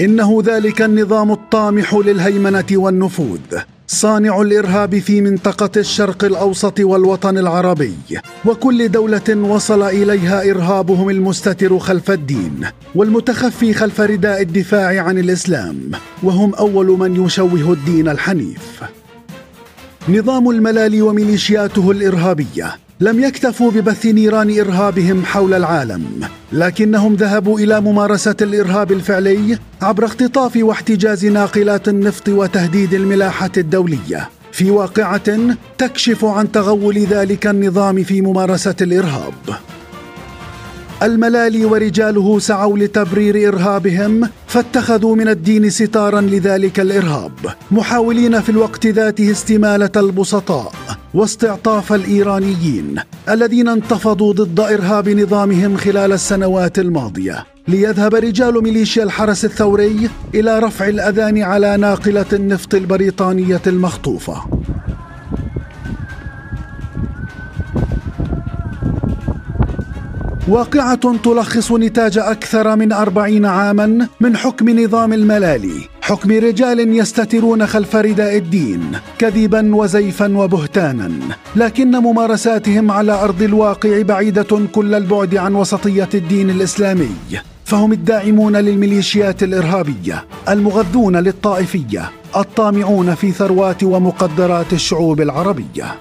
إنه ذلك النظام الطامح للهيمنة والنفوذ صانع الإرهاب في منطقة الشرق الأوسط والوطن العربي. وكل دولة وصل إليها إرهابهم المستتر خلف الدين والمتخفي خلف رداء الدفاع عن الإسلام وهم أول من يشوه الدين الحنيف. نظام الملال وميليشياته الإرهابية لم يكتفوا ببث نيران إرهابهم حول العالم لكنهم ذهبوا إلى ممارسة الإرهاب الفعلي عبر اختطاف واحتجاز ناقلات النفط وتهديد الملاحة الدولية. في واقعة تكشف عن تغول ذلك النظام في ممارسة الإرهاب. الملالي ورجاله سعوا لتبرير إرهابهم فاتخذوا من الدين ستارا لذلك الإرهاب محاولين في الوقت ذاته استمالة البسطاء. واستعطاف الإيرانيين الذين انتفضوا ضد إرهاب نظامهم خلال السنوات الماضية. ليذهب رجال ميليشيا الحرس الثوري إلى رفع الأذان على ناقلة النفط البريطانية المخطوفة. واقعة تلخص نتاج أكثر من أربعين عاما من حكم نظام الملالي. حكم رجال يستترون خلف رداء الدين كذبا وزيفا وبهتانا. لكن ممارساتهم على أرض الواقع بعيدة كل البعد عن وسطية الدين الإسلامي. فهم الداعمون للميليشيات الإرهابية المغذون للطائفية الطامعون في ثروات ومقدرات الشعوب العربية.